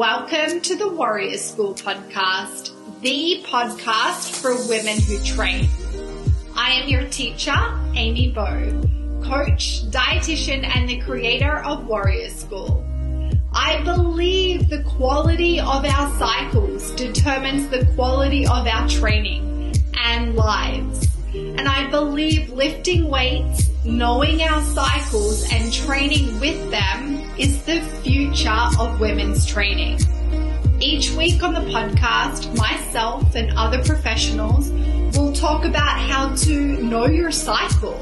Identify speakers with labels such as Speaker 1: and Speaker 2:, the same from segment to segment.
Speaker 1: Welcome to the Warrior School podcast, the podcast for women who train. I am your teacher, Amy Bowe, coach, dietitian, and the creator of Warrior School. I believe the quality of our cycles determines the quality of our training and lives. And I believe lifting weights, knowing our cycles and training with them is the future of women's training. Each week on the podcast, myself and other professionals will talk about how to know your cycle,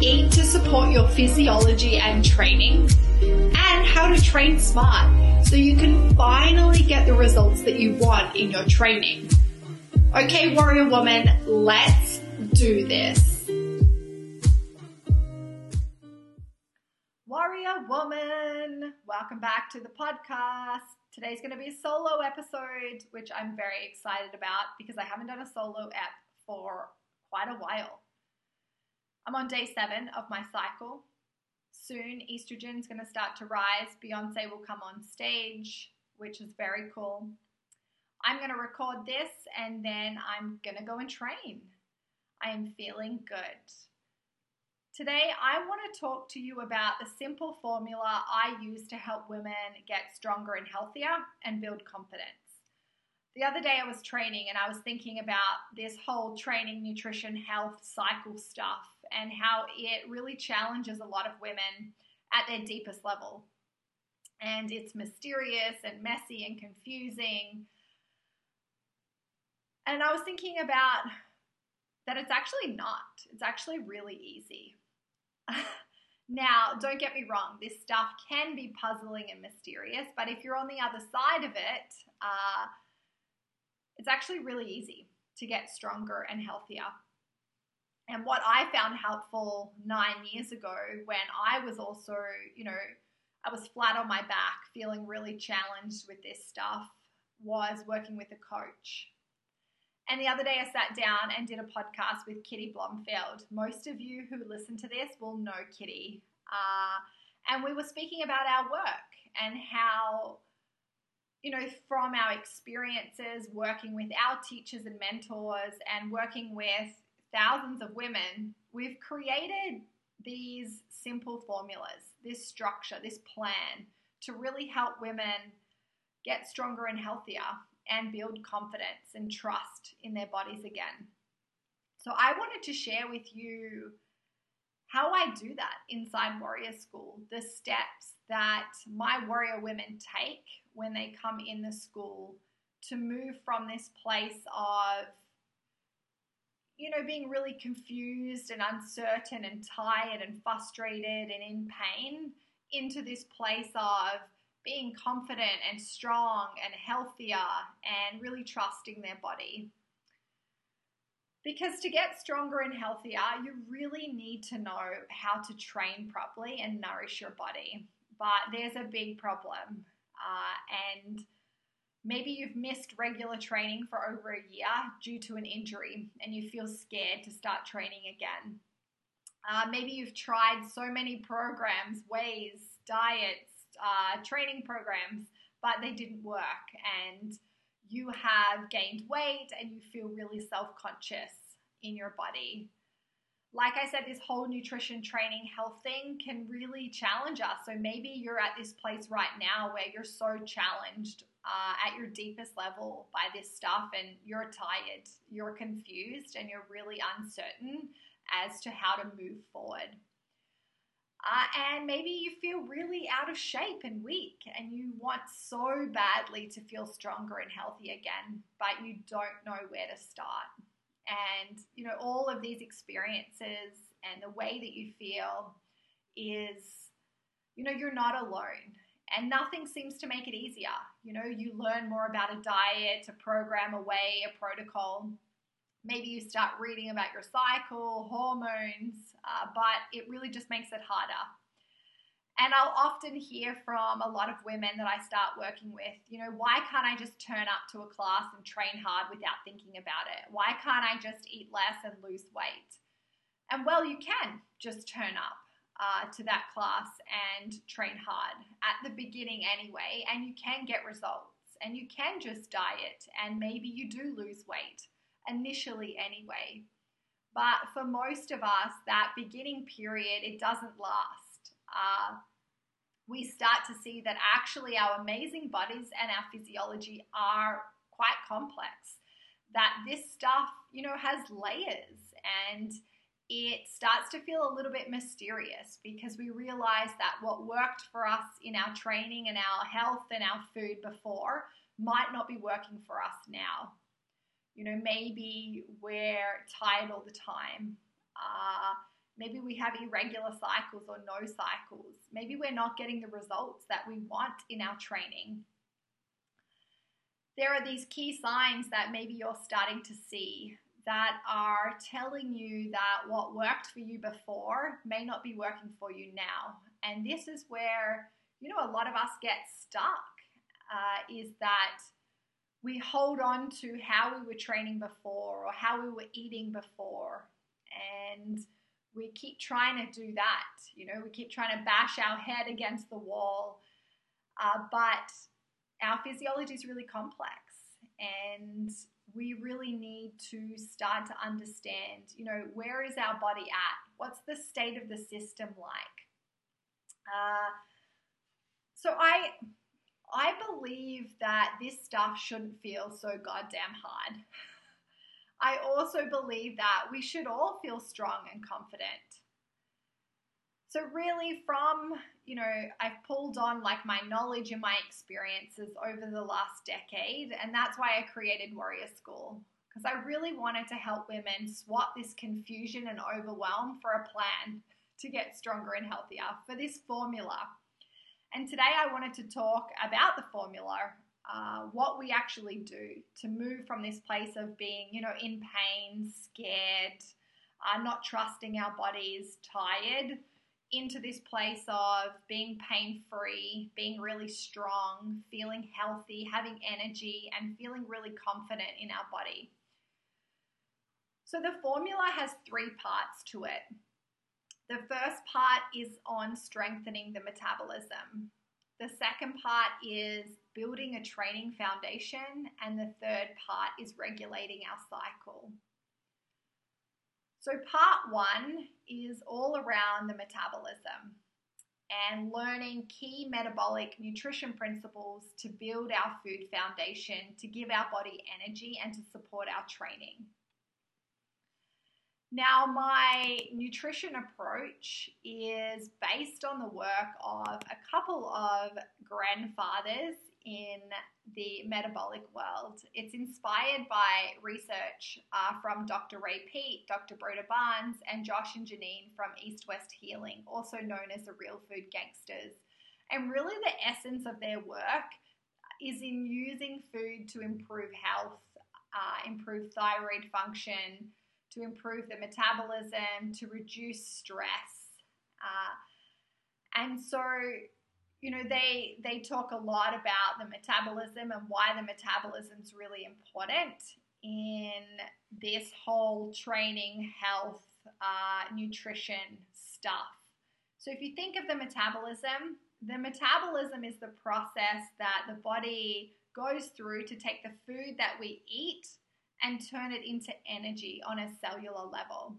Speaker 1: eat to support your physiology and training, and how to train smart so you can finally get the results that you want in your training. Okay, warrior woman, let's do this. Warrior Woman, welcome back to the podcast. Today's going to be a solo episode, which I'm very excited about because I haven't done a solo ep for quite a while. I'm on day seven of my cycle. Soon, estrogen is going to start to rise. Beyonce will come on stage, which is very cool. I'm going to record this and then I'm going to go and train. I am feeling good. Today, I want to talk to you about the simple formula I use to help women get stronger and healthier and build confidence. The other day, I was training and I was thinking about this whole training, nutrition, health cycle stuff and how it really challenges a lot of women at their deepest level. And it's mysterious and messy and confusing. And I was thinking about that it's actually not. It's actually really easy. now, don't get me wrong, this stuff can be puzzling and mysterious, but if you're on the other side of it, uh, it's actually really easy to get stronger and healthier. And what I found helpful nine years ago when I was also, you know, I was flat on my back, feeling really challenged with this stuff, was working with a coach. And the other day, I sat down and did a podcast with Kitty Blomfield. Most of you who listen to this will know Kitty. Uh, and we were speaking about our work and how, you know, from our experiences working with our teachers and mentors and working with thousands of women, we've created these simple formulas, this structure, this plan to really help women get stronger and healthier and build confidence and trust in their bodies again. So, I wanted to share with you how I do that inside Warrior School, the steps that my warrior women take when they come in the school to move from this place of you know, being really confused and uncertain and tired and frustrated and in pain into this place of being confident and strong and healthier and really trusting their body. Because to get stronger and healthier, you really need to know how to train properly and nourish your body. But there's a big problem. Uh, and maybe you've missed regular training for over a year due to an injury and you feel scared to start training again. Uh, maybe you've tried so many programs, ways, diets, uh, training programs, but they didn't work, and you have gained weight and you feel really self conscious in your body. Like I said, this whole nutrition training health thing can really challenge us. So maybe you're at this place right now where you're so challenged uh, at your deepest level by this stuff and you're tired, you're confused, and you're really uncertain as to how to move forward. Uh, and maybe you feel really out of shape and weak, and you want so badly to feel stronger and healthy again, but you don't know where to start. And, you know, all of these experiences and the way that you feel is, you know, you're not alone. And nothing seems to make it easier. You know, you learn more about a diet, a program, a way, a protocol, maybe you start reading about your cycle, hormones, uh, but it really just makes it harder. And I'll often hear from a lot of women that I start working with, you know, why can't I just turn up to a class and train hard without thinking about it? Why can't I just eat less and lose weight? And well, you can just turn up. uh, to that class and train hard at the beginning anyway, and you can get results and you can just diet and maybe you do lose weight initially anyway. But for most of us, that beginning period, it doesn't last. Uh, we start to see that actually our amazing bodies and our physiology are quite complex. That this stuff, you know, has layers and it starts to feel a little bit mysterious because we realize that what worked for us in our training and our health and our food before might not be working for us now. You know, maybe we're tired all the time. Uh, maybe we have irregular cycles or no cycles. Maybe we're not getting the results that we want in our training. There are these key signs that maybe you're starting to see that are telling you that what worked for you before may not be working for you now. And this is where, you know, a lot of us get stuck uh, is that we hold on to how we were training before or how we were eating before. And we keep trying to do that. You know, we keep trying to bash our head against the wall. Uh, but our physiology is really complex. And we really need to start to understand, you know, where is our body at? What's the state of the system like? Uh, so I I believe that this stuff shouldn't feel so goddamn hard. I also believe that we should all feel strong and confident. So, really, from, you know, I've pulled on like my knowledge and my experiences over the last decade, and that's why I created Warrior School. Because I really wanted to help women swap this confusion and overwhelm for a plan to get stronger and healthier for this formula. And today I wanted to talk about the formula, uh, what we actually do to move from this place of being, you know, in pain, scared, uh, not trusting our bodies, tired into this place of being pain free, being really strong, feeling healthy, having energy, and feeling really confident in our body. So, the formula has three parts to it. The first part is on strengthening the metabolism. The second part is building a training foundation. And the third part is regulating our cycle. So, part one is all around the metabolism and learning key metabolic nutrition principles to build our food foundation, to give our body energy, and to support our training. Now, my nutrition approach is based on the work of a couple of grandfathers in the metabolic world. It's inspired by research uh, from Dr. Ray Peat, Dr. Broda Barnes, and Josh and Janine from East West Healing, also known as the Real Food Gangsters. And really, the essence of their work is in using food to improve health, uh, improve thyroid function, to improve the metabolism, to reduce stress. Uh, and so you know they they talk a lot about the metabolism and why the metabolism is really important in this whole training health uh, nutrition stuff so if you think of the metabolism the metabolism is the process that the body goes through to take the food that we eat and turn it into energy on a cellular level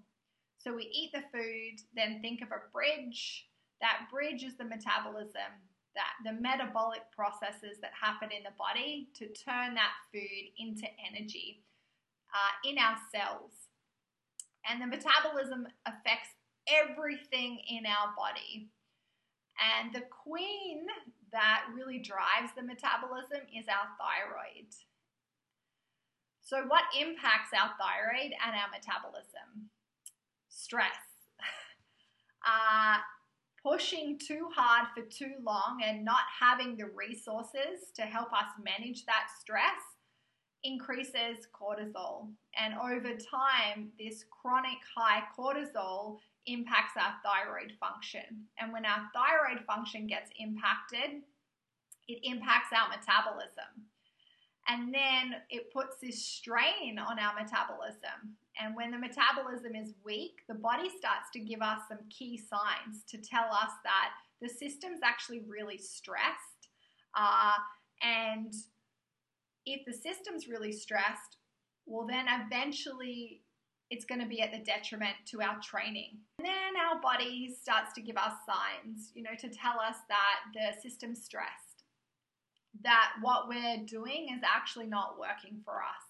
Speaker 1: so we eat the food then think of a bridge that bridge is the metabolism that the metabolic processes that happen in the body to turn that food into energy uh, in our cells. And the metabolism affects everything in our body. And the queen that really drives the metabolism is our thyroid. So, what impacts our thyroid and our metabolism? Stress. Uh, pushing too hard for too long and not having the resources to help us manage that stress increases cortisol. And over time, this chronic high cortisol impacts our thyroid function. And when our thyroid function gets impacted, it impacts our metabolism. And then it puts this strain on our metabolism. And when the metabolism is weak, the body starts to give us some key signs to tell us that the system's actually really stressed. Uh, and if the system's really stressed, well, then eventually it's going to be at the detriment to our training. And then our body starts to give us signs, you know, to tell us that the system's stressed, that what we're doing is actually not working for us.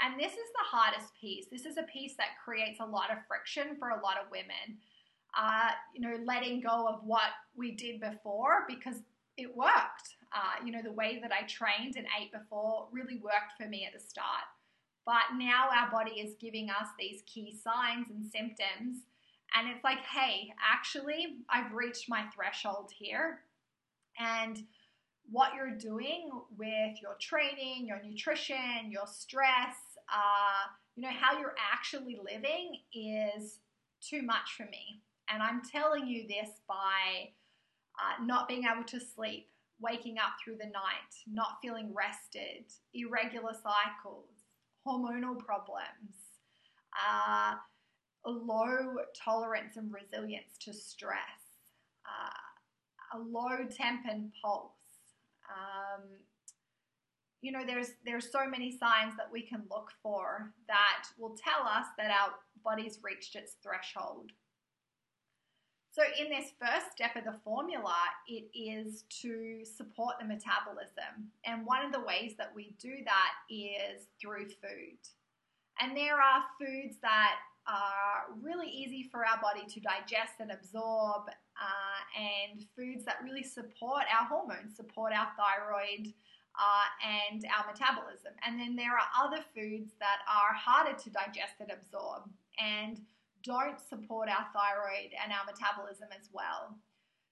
Speaker 1: And this is the hardest piece. This is a piece that creates a lot of friction for a lot of women. Uh, you know, letting go of what we did before because it worked. Uh, you know, the way that I trained and ate before really worked for me at the start. But now our body is giving us these key signs and symptoms. And it's like, hey, actually, I've reached my threshold here. And what you're doing with your training, your nutrition, your stress, uh, you know, how you're actually living is too much for me. And I'm telling you this by uh, not being able to sleep, waking up through the night, not feeling rested, irregular cycles, hormonal problems, uh, low tolerance and resilience to stress, uh, a low temp and pulse. Um, you know, there's there's so many signs that we can look for that will tell us that our body's reached its threshold. So, in this first step of the formula, it is to support the metabolism. And one of the ways that we do that is through food. And there are foods that are really easy for our body to digest and absorb, uh, and foods that really support our hormones, support our thyroid. Uh, and our metabolism. And then there are other foods that are harder to digest and absorb. And don't support our thyroid and our metabolism as well.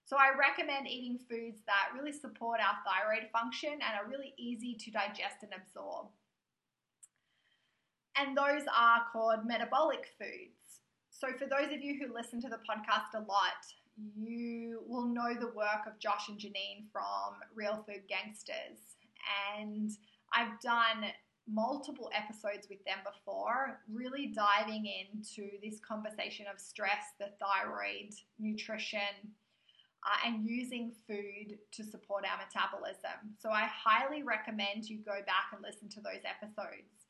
Speaker 1: So I recommend eating foods that really support our thyroid function and are really easy to digest and absorb. And those are called metabolic foods. So for those of you who listen to the podcast a lot, you will know the work of Josh and Janine from Real Food Gangsters. And I've done multiple episodes with them before, really diving into this conversation of stress, the thyroid, nutrition, uh, and using food to support our metabolism. So I highly recommend you go back and listen to those episodes.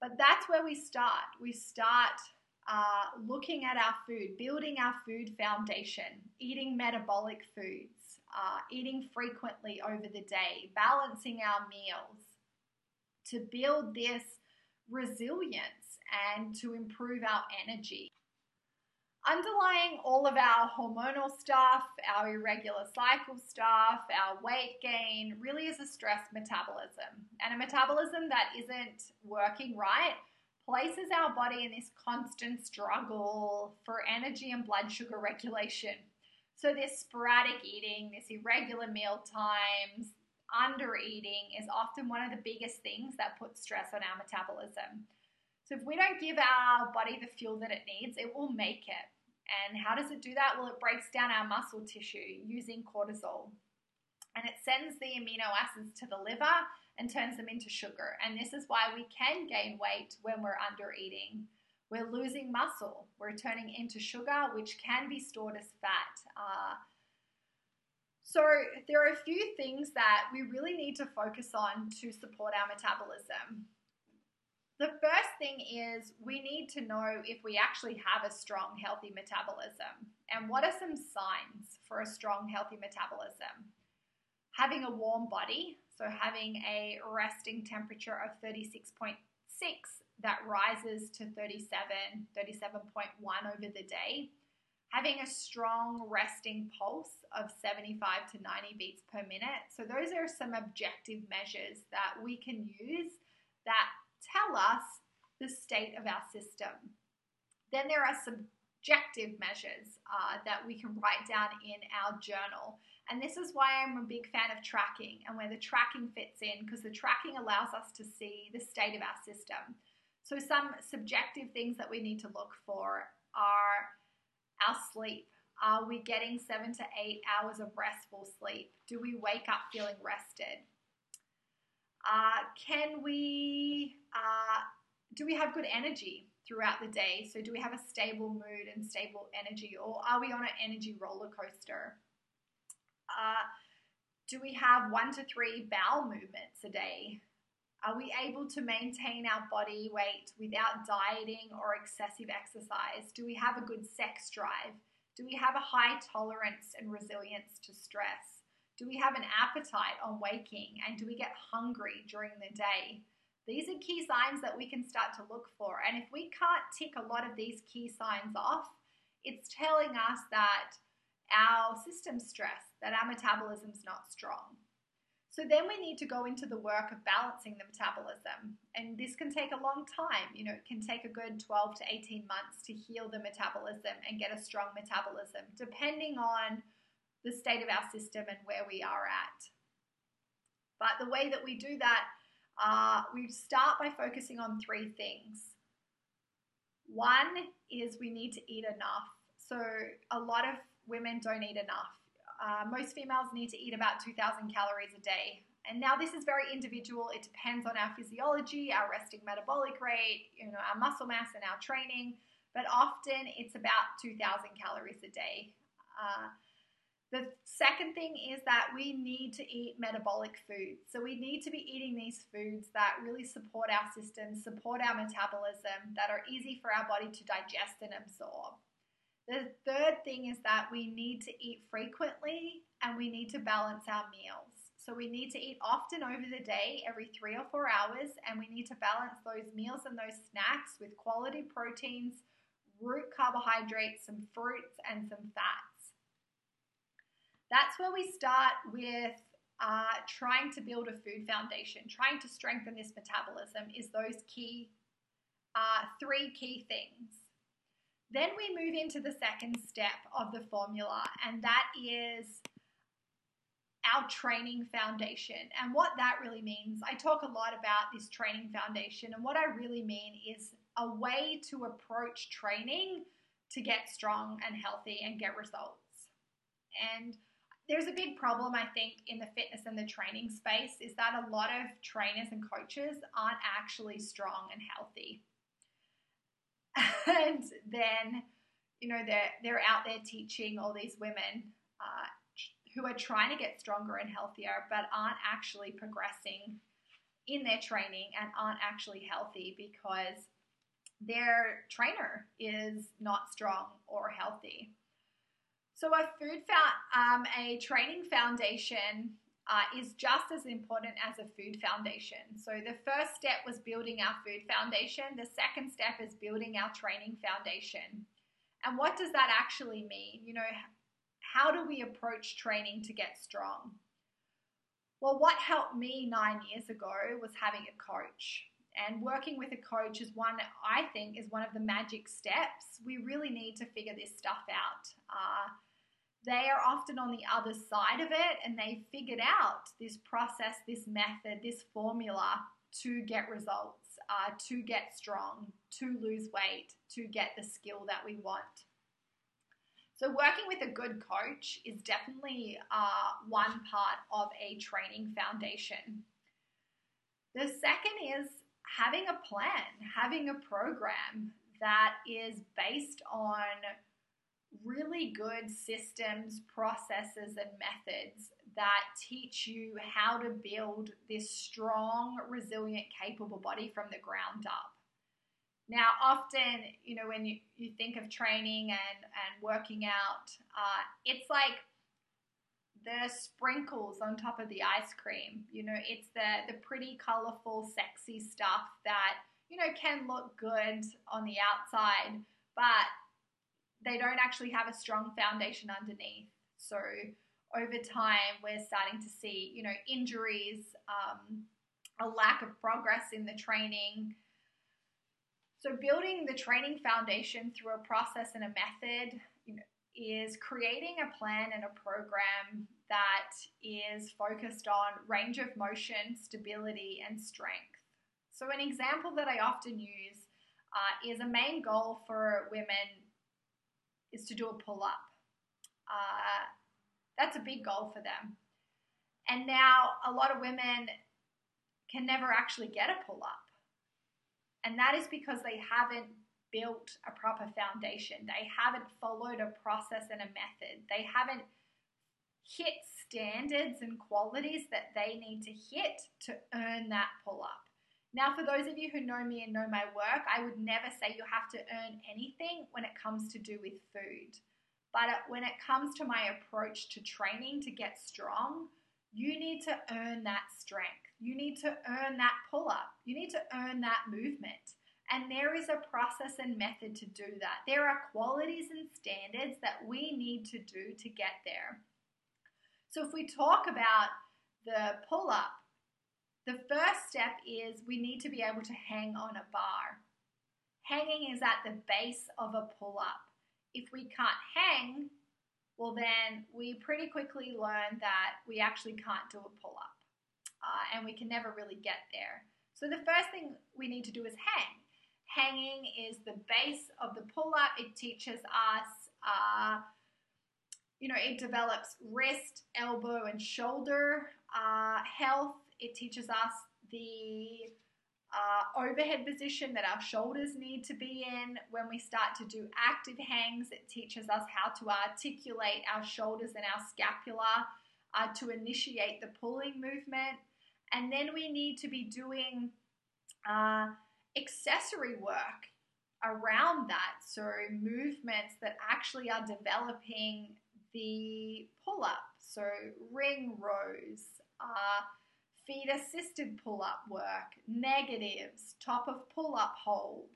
Speaker 1: But that's where we start. We start uh, looking at our food, building our food foundation, eating metabolic foods, uh, eating frequently over the day, balancing our meals, to build this resilience and to improve our energy. Underlying all of our hormonal stuff, our irregular cycle stuff, our weight gain really is a stress metabolism. And a metabolism that isn't working right places our body in this constant struggle for energy and blood sugar regulation. So, this sporadic eating, this irregular meal times, under eating is often one of the biggest things that puts stress on our metabolism. So if we don't give our body the fuel that it needs, it will make it. And how does it do that? Well, it breaks down our muscle tissue using cortisol. And it sends the amino acids to the liver and turns them into sugar. And this is why we can gain weight when we're under eating. We're losing muscle. We're turning into sugar, which can be stored as fat. Uh, so, there are a few things that we really need to focus on to support our metabolism. The first thing is we need to know if we actually have a strong, healthy metabolism. And what are some signs for a strong, healthy metabolism? Having a warm body, so having a resting temperature of 36.6 that rises to 37, 37.1 over the day having a strong resting pulse of 75 to 90 beats per minute. So, those are some objective measures that we can use that tell us the state of our system. Then there are subjective measures uh, that we can write down in our journal. And this is why I'm a big fan of tracking and where the tracking fits in because the tracking allows us to see the state of our system. So, some subjective things that we need to look for are our sleep. Are we getting seven to eight hours of restful sleep? Do we wake up feeling rested? Uh, can we, uh, do we have good energy throughout the day? So, do we have a stable mood and stable energy, or are we on an energy roller coaster? Uh, do we have one to three bowel movements a day? Are we able to maintain our body weight without dieting or excessive exercise? Do we have a good sex drive? Do we have a high tolerance and resilience to stress? Do we have an appetite on waking? And do we get hungry during the day? These are key signs that we can start to look for. And if we can't tick a lot of these key signs off, it's telling us that our system stressed, that our metabolism's not strong. So then we need to go into the work of balancing the metabolism. And this can take a long time. You know, it can take a good 12 to 18 months to heal the metabolism and get a strong metabolism, depending on the state of our system and where we are at. But the way that we do that, uh, we start by focusing on three things. One is we need to eat enough. So a lot of women don't eat enough uh, most females need to eat about 2,000 calories a day. And now this is very individual. It depends on our physiology, our resting metabolic rate, you know, our muscle mass and our training. But often it's about 2,000 calories a day. Uh, the second thing is that we need to eat metabolic foods. So we need to be eating these foods that really support our system, support our metabolism, that are easy for our body to digest and absorb. The third thing is that we need to eat frequently and we need to balance our meals. So we need to eat often over the day, every three or four hours, and we need to balance those meals and those snacks with quality proteins, root carbohydrates, some fruits, and some fats. That's where we start with uh, trying to build a food foundation, trying to strengthen this metabolism, is those key, uh, three key things. Then we move into the second step of the formula, and that is our training foundation. And what that really means, I talk a lot about this training foundation, and what I really mean is a way to approach training to get strong and healthy and get results. And there's a big problem, I think, in the fitness and the training space is that a lot of trainers and coaches aren't actually strong and healthy. And then you know they're they're out there teaching all these women uh, who are trying to get stronger and healthier but aren't actually progressing in their training and aren't actually healthy because their trainer is not strong or healthy. So a food found um, a training foundation uh, is just as important as a food foundation. So the first step was building our food foundation. The second step is building our training foundation. And what does that actually mean? You know, how do we approach training to get strong? Well, what helped me nine years ago was having a coach. And working with a coach is one, I think, is one of the magic steps. We really need to figure this stuff out. Uh, they are often on the other side of it and they figured out this process, this method, this formula to get results, uh, to get strong, to lose weight, to get the skill that we want. So, working with a good coach is definitely uh, one part of a training foundation. The second is having a plan, having a program that is based on really good systems, processes, and methods that teach you how to build this strong, resilient, capable body from the ground up. Now, often, you know, when you, you think of training and, and working out, uh, it's like the sprinkles on top of the ice cream. You know, it's the, the pretty, colorful, sexy stuff that, you know, can look good on the outside, but they don't actually have a strong foundation underneath. So over time, we're starting to see, you know, injuries, um, a lack of progress in the training. So building the training foundation through a process and a method you know, is creating a plan and a program that is focused on range of motion, stability, and strength. So an example that I often use uh, is a main goal for women is to do a pull up. Uh, that's a big goal for them. And now a lot of women can never actually get a pull up. And that is because they haven't built a proper foundation. They haven't followed a process and a method. They haven't hit standards and qualities that they need to hit to earn that pull up. Now, for those of you who know me and know my work, I would never say you have to earn anything when it comes to do with food. But uh, when it comes to my approach to training to get strong, you need to earn that strength. You need to earn that pull up. You need to earn that movement. And there is a process and method to do that. There are qualities and standards that we need to do to get there. So if we talk about the pull up, the first step is we need to be able to hang on a bar. Hanging is at the base of a pull up. If we can't hang, well, then we pretty quickly learn that we actually can't do a pull up uh, and we can never really get there. So the first thing we need to do is hang. Hanging is the base of the pull up. It teaches us, uh, you know, it develops wrist, elbow, and shoulder uh, health. It teaches us the uh, overhead position that our shoulders need to be in. When we start to do active hangs, it teaches us how to articulate our shoulders and our scapula uh, to initiate the pulling movement. And then we need to be doing uh, accessory work around that. So, movements that actually are developing the pull up. So, ring rows, uh, feet assisted pull up work, negatives, top of pull up holds.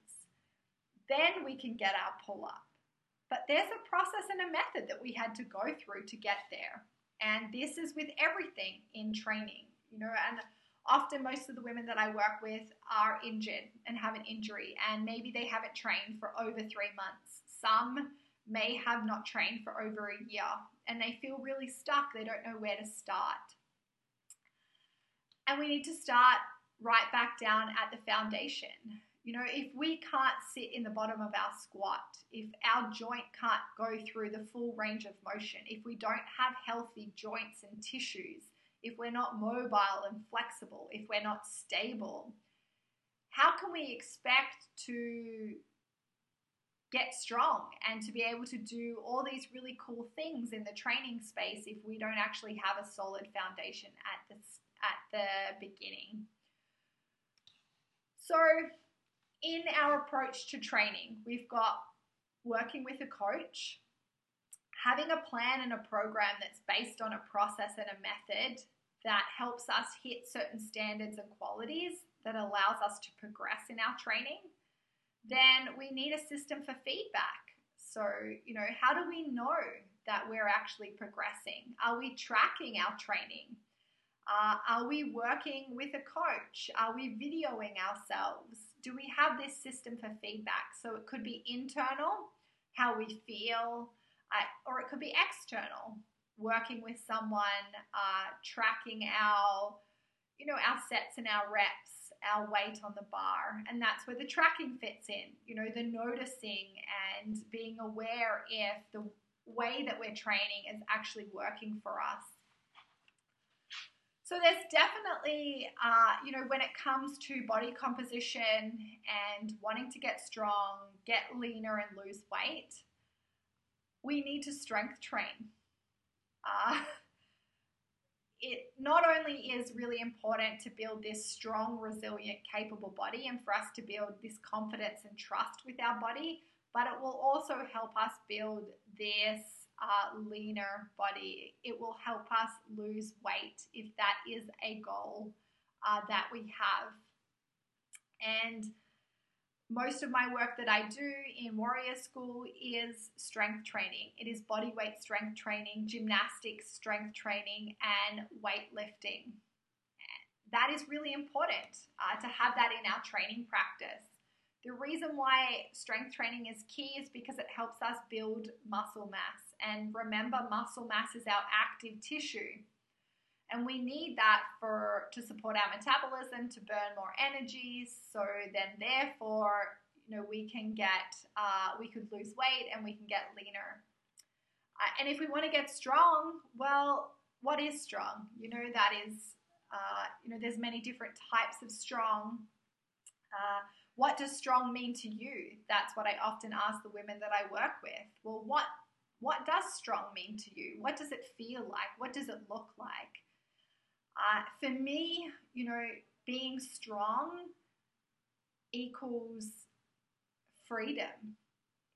Speaker 1: Then we can get our pull up. But there's a process and a method that we had to go through to get there. And this is with everything in training, you know, and often most of the women that I work with are injured and have an injury, and maybe they haven't trained for over three months. Some may have not trained for over a year and they feel really stuck. They don't know where to start. And we need to start right back down at the foundation. You know, if we can't sit in the bottom of our squat, if our joint can't go through the full range of motion, if we don't have healthy joints and tissues, if we're not mobile and flexible, if we're not stable, how can we expect to get strong and to be able to do all these really cool things in the training space if we don't actually have a solid foundation at the, at the beginning? So, in our approach to training, we've got working with a coach, having a plan and a program that's based on a process and a method that helps us hit certain standards and qualities that allows us to progress in our training, then we need a system for feedback. So, you know, how do we know that we're actually progressing? Are we tracking our training? Uh, are we working with a coach? Are we videoing ourselves? Do we have this system for feedback? So it could be internal, how we feel, uh, or it could be external, working with someone, uh, tracking our, you know, our sets and our reps, our weight on the bar, and that's where the tracking fits in. You know, the noticing and being aware if the way that we're training is actually working for us. So there's definitely, uh, you know, when it comes to body composition and wanting to get strong, get leaner, and lose weight, we need to strength train. Uh, it not only is really important to build this strong, resilient, capable body and for us to build this confidence and trust with our body, but it will also help us build this uh, leaner body. It will help us lose weight if that is a goal uh, that we have. And most of my work that I do in Warrior School is strength training. It is body weight strength training, gymnastics strength training, and weightlifting. That is really important uh, to have that in our training practice. The reason why strength training is key is because it helps us build muscle mass. And remember, muscle mass is our active tissue. And we need that for to support our metabolism, to burn more energy. So then therefore, you know, we can get, uh, we could lose weight and we can get leaner. Uh, and if we want to get strong, well, what is strong? You know, that is Uh, you know, there's many different types of strong. Uh, what does strong mean to you? That's what I often ask the women that I work with. Well, what what does strong mean to you? What does it feel like? What does it look like? Uh, for me, you know, being strong equals freedom.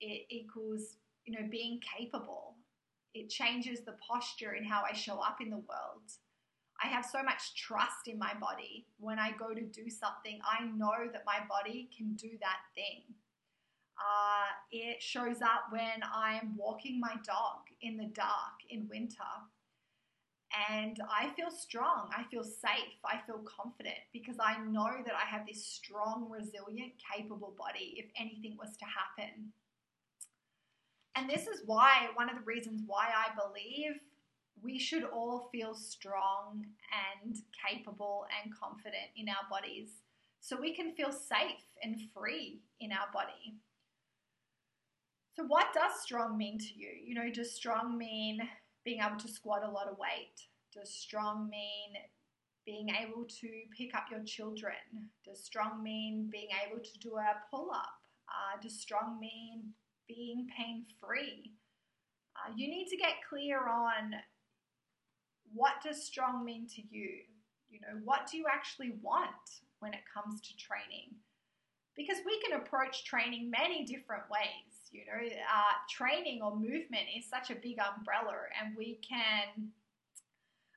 Speaker 1: It equals, you know, being capable. It changes the posture in how I show up in the world. I have so much trust in my body. When I go to do something, I know that my body can do that thing. Uh, it shows up when I'm walking my dog in the dark in winter. And I feel strong. I feel safe. I feel confident because I know that I have this strong, resilient, capable body if anything was to happen. And this is why, one of the reasons why I believe we should all feel strong and capable and confident in our bodies so we can feel safe and free in our body. So, what does strong mean to you? You know, does strong mean being able to squat a lot of weight? Does strong mean being able to pick up your children? Does strong mean being able to do a pull up? Uh, does strong mean being pain free? Uh, you need to get clear on what does strong mean to you? You know, what do you actually want when it comes to training? Because we can approach training many different ways. You know, uh, training or movement is such a big umbrella, and we can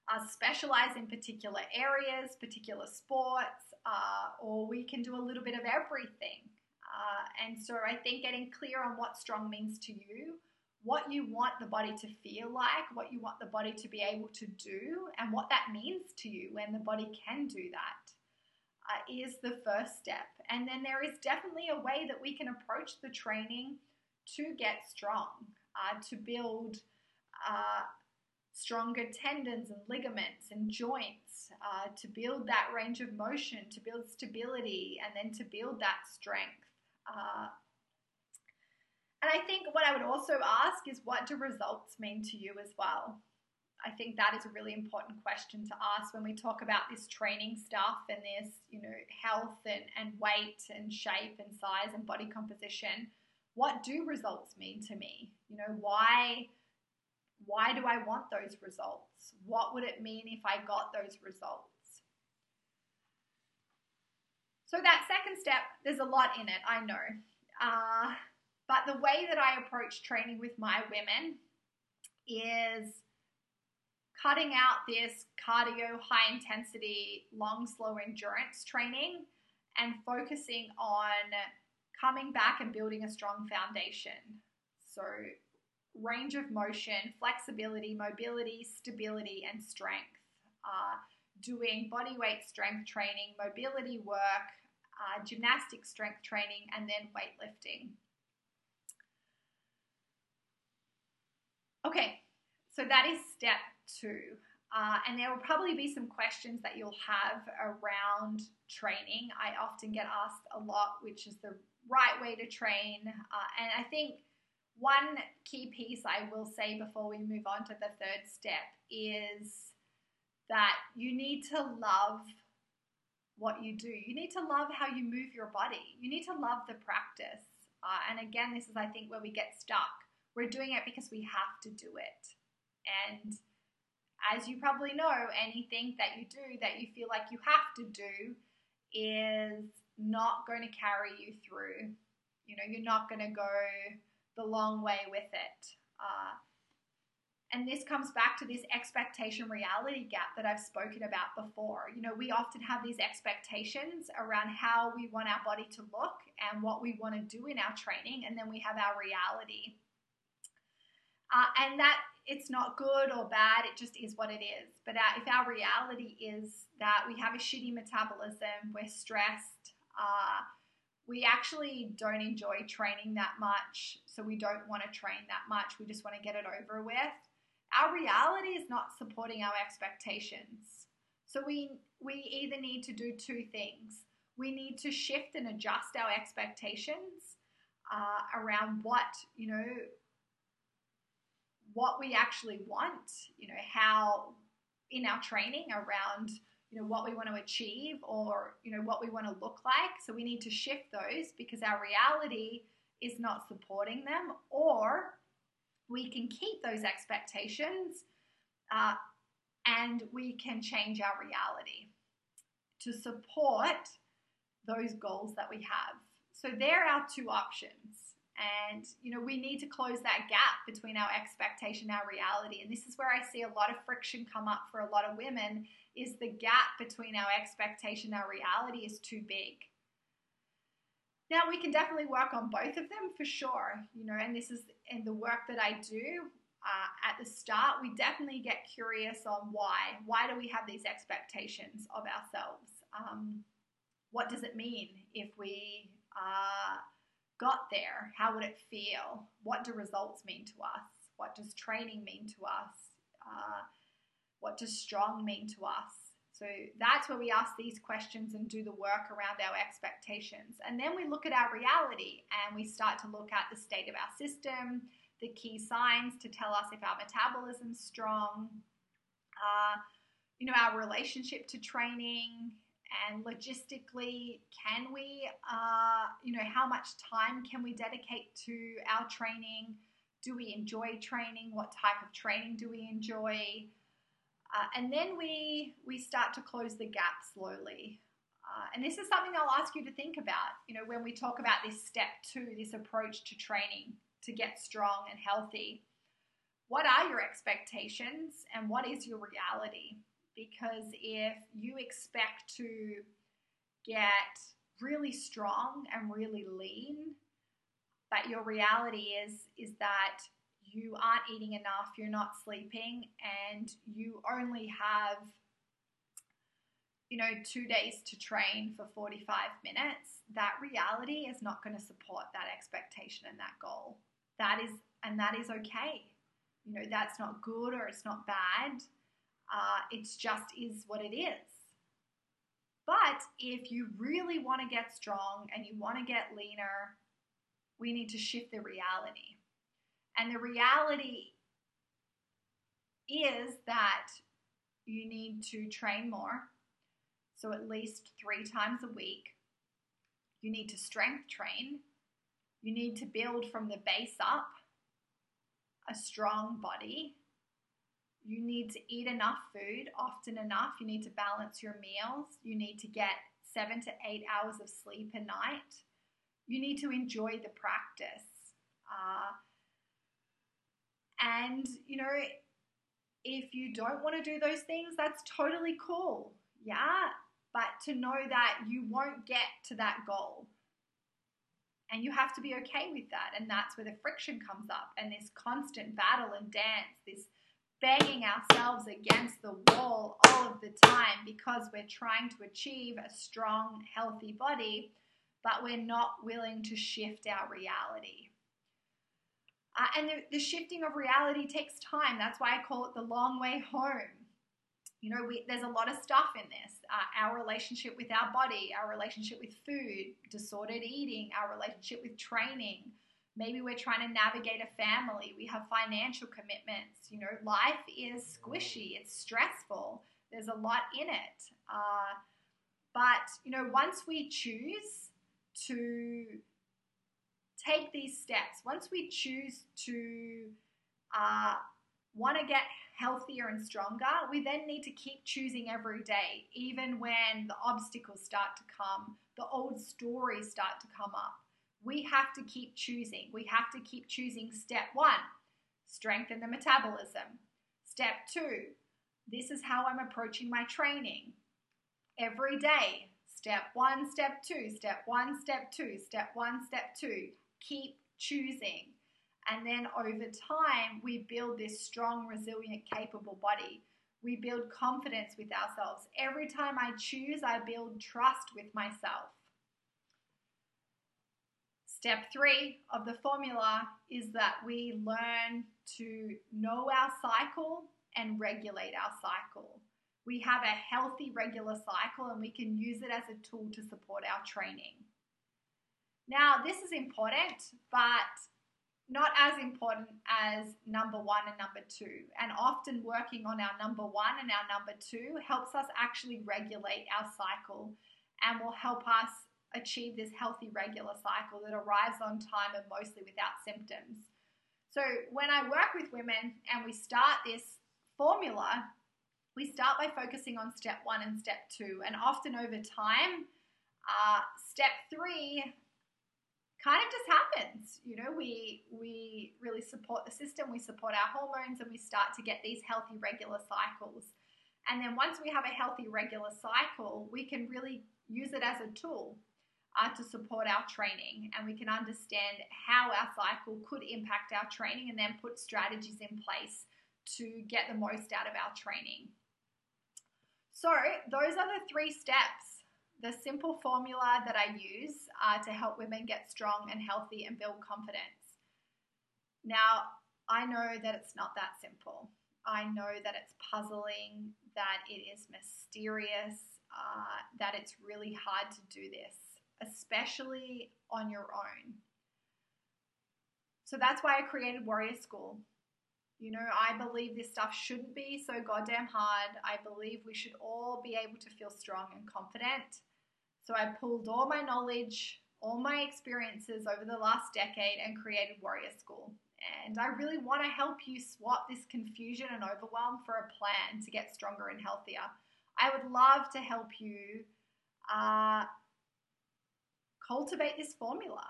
Speaker 1: uh, specialize in particular areas, particular sports, uh, or we can do a little bit of everything. Uh, and so I think getting clear on what strong means to you, what you want the body to feel like, what you want the body to be able to do, and what that means to you when the body can do that. Uh, is the first step. And then there is definitely a way that we can approach the training to get strong, uh, to build uh, stronger tendons and ligaments and joints, uh, to build that range of motion, to build stability, and then to build that strength. Uh, and I think what I would also ask is what do results mean to you as well? I think that is a really important question to ask when we talk about this training stuff and this, you know, health and, and weight and shape and size and body composition what do results mean to me? You know, why why do I want those results? What would it mean if I got those results? So that second step, there's a lot in it, I know. Uh, but the way that I approach training with my women is cutting out this cardio, high intensity, long, slow endurance training and focusing on coming back and building a strong foundation. So, range of motion, flexibility, mobility, stability, and strength. Uh, doing body weight strength training, mobility work, uh, gymnastic strength training, and then weightlifting. Okay, so that is step two. Uh, and there will probably be some questions that you'll have around training. I often get asked a lot, which is the right way to train. Uh, and I think one key piece I will say before we move on to the third step is that you need to love what you do. You need to love how you move your body. You need to love the practice. Uh, and again, this is, I think, where we get stuck. We're doing it because we have to do it. And as you probably know, anything that you do that you feel like you have to do is not going to carry you through. You know, you're not going to go the long way with it. Uh, and this comes back to this expectation reality gap that I've spoken about before. You know, we often have these expectations around how we want our body to look and what we want to do in our training, and then we have our reality. Uh, and that it's not good or bad, it just is what it is. But our, if our reality is that we have a shitty metabolism, we're stressed, uh, we actually don't enjoy training that much, so we don't want to train that much. We just want to get it over with. Our reality is not supporting our expectations. So we we either need to do two things. We need to shift and adjust our expectations uh, around what you know what we actually want. You know how in our training around you know what we want to achieve or you know what we want to look like. So we need to shift those because our reality is not supporting them or we can keep those expectations uh, and we can change our reality to support those goals that we have. So there are two options. And you know we need to close that gap between our expectation our reality. And this is where i see a lot of friction come up for a lot of women is the gap between our expectation our reality is too big now we can definitely work on both of them for sure you know and this is in the work that i do uh, at the start we definitely get curious on why why do we have these expectations of ourselves um, what does it mean if we uh, got there, how would it feel? What do results mean to us? What does training mean to us? Uh, what does strong mean to us? So that's where we ask these questions and do the work around our expectations. And then we look at our reality and we start to look at the state of our system, the key signs to tell us if our metabolism's strong, uh, you know, our relationship to training, and logistically can we uh, you know how much time can we dedicate to our training do we enjoy training what type of training do we enjoy uh, and then we we start to close the gap slowly. Uh, and this is something i'll ask you to think about you know when we talk about this step two this approach to training to get strong and healthy. What are your expectations and what is your reality? Because if you expect to get really strong and really lean, but your reality is is that you aren't eating enough, you're not sleeping, and you only have you know 2 days to train for 45 minutes, that reality is not going to support that expectation and that goal. That is and that is okay. You know, that's not good or it's not bad uh, it's just is what it is. But if you really want to get strong and you want to get leaner, we need to shift the reality. And the reality is that you need to train more, so at least three times a week. You need to strength train. You need to build from the base up a strong body you need to eat enough food often enough. You need to balance your meals. You need to get seven to eight hours of sleep a night. You need to enjoy the practice. Uh, and, you know, if you don't want to do those things, that's totally cool. Yeah. But to know that you won't get to that goal. And you have to be okay with that. And that's where the friction comes up and this constant battle and dance, this banging ourselves against the wall all of the time because we're trying to achieve a strong, healthy body, but we're not willing to shift our reality. Uh, and the, the, shifting of reality takes time. That's why I call it the long way home. You know, we, there's a lot of stuff in this. Uh, our relationship with our body, our relationship with food, disordered eating, our relationship with training, Maybe we're trying to navigate a family. We have financial commitments. You know, life is squishy, it's stressful. There's a lot in it. Uh, but, you know, once we choose to take these steps, once we choose to uh, want to get healthier and stronger, we then need to keep choosing every day, even when the obstacles start to come, the old stories start to come up we have to keep choosing. We have to keep choosing step one, strengthen the metabolism. Step two, this is how I'm approaching my training every day. Step one, step two, step one, step two, step one, step two. Keep choosing. And then over time, we build this strong, resilient, capable body. We build confidence with ourselves. Every time I choose, I build trust with myself. Step three of the formula is that we learn to know our cycle and regulate our cycle. We have a healthy, regular cycle and we can use it as a tool to support our training. Now, this is important, but not as important as number one and number two. And often working on our number one and our number two helps us actually regulate our cycle and will help us achieve this healthy regular cycle that arrives on time and mostly without symptoms. So when I work with women and we start this formula, we start by focusing on step one and step two. And often over time, uh, step three kind of just happens. You know, we we really support the system, we support our hormones, and we start to get these healthy regular cycles. And then once we have a healthy regular cycle, we can really use it as a tool uh, to support our training, and we can understand how our cycle could impact our training, and then put strategies in place to get the most out of our training. So those are the three steps the simple formula that I use uh, to help women get strong and healthy and build confidence. Now, I know that it's not that simple. I know that it's puzzling, that it is mysterious, uh, that it's really hard to do this, especially on your own. So that's why I created Warrior School. You know, I believe this stuff shouldn't be so goddamn hard. I believe we should all be able to feel strong and confident. So I pulled all my knowledge, all my experiences over the last decade and created Warrior School. And I really want to help you swap this confusion and overwhelm for a plan to get stronger and healthier. I would love to help you uh, cultivate this formula.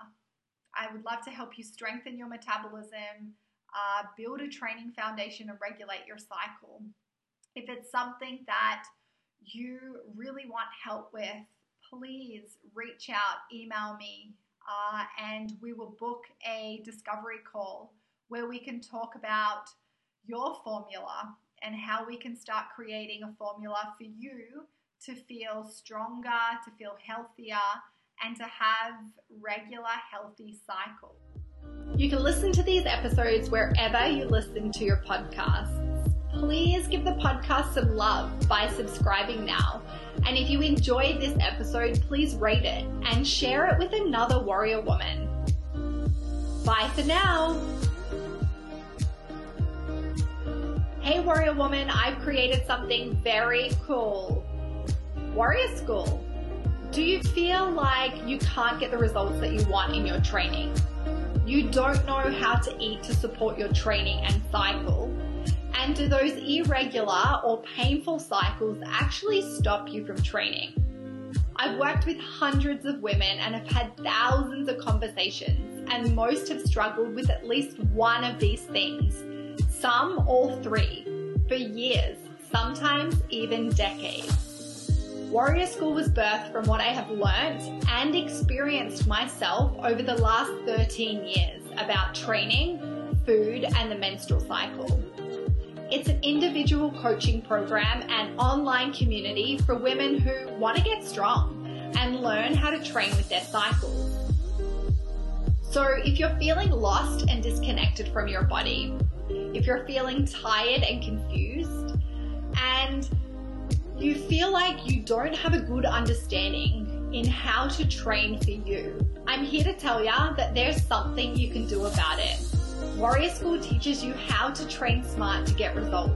Speaker 1: I would love to help you strengthen your metabolism, uh, build a training foundation, and regulate your cycle. If it's something that you really want help with, please reach out, email me, uh, and we will book a discovery call where we can talk about your formula and how we can start creating a formula for you to feel stronger, to feel healthier, and to have regular healthy cycles. You can listen to these episodes wherever you listen to your podcasts. Please give the podcast some love by subscribing now. And if you enjoyed this episode, please rate it and share it with another warrior woman. Bye for now. Hey, warrior woman, I've created something very cool. Warrior School. Do you feel like you can't get the results that you want in your training? You don't know how to eat to support your training and cycle. And do those irregular or painful cycles actually stop you from training? I've worked with hundreds of women and have had thousands of conversations, and most have struggled with at least one of these things, some all three, for years, sometimes even decades. Warrior School was birthed from what I have learnt and experienced myself over the last 13 years about training, food, and the menstrual cycle. It's an individual coaching program and online community for women who want to get strong and learn how to train with their cycles. So if you're feeling lost and disconnected from your body, if you're feeling tired and confused, and you feel like you don't have a good understanding in how to train for you, I'm here to tell you that there's something you can do about it. Warrior School teaches you how to train smart to get results.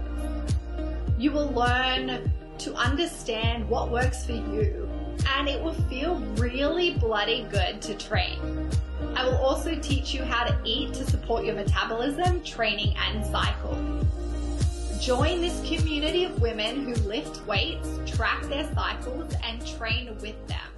Speaker 1: You will learn to understand what works for you, and it will feel really bloody good to train. I will also teach you how to eat to support your metabolism, training, and cycle. Join this community of women who lift weights, track their cycles, and train with them.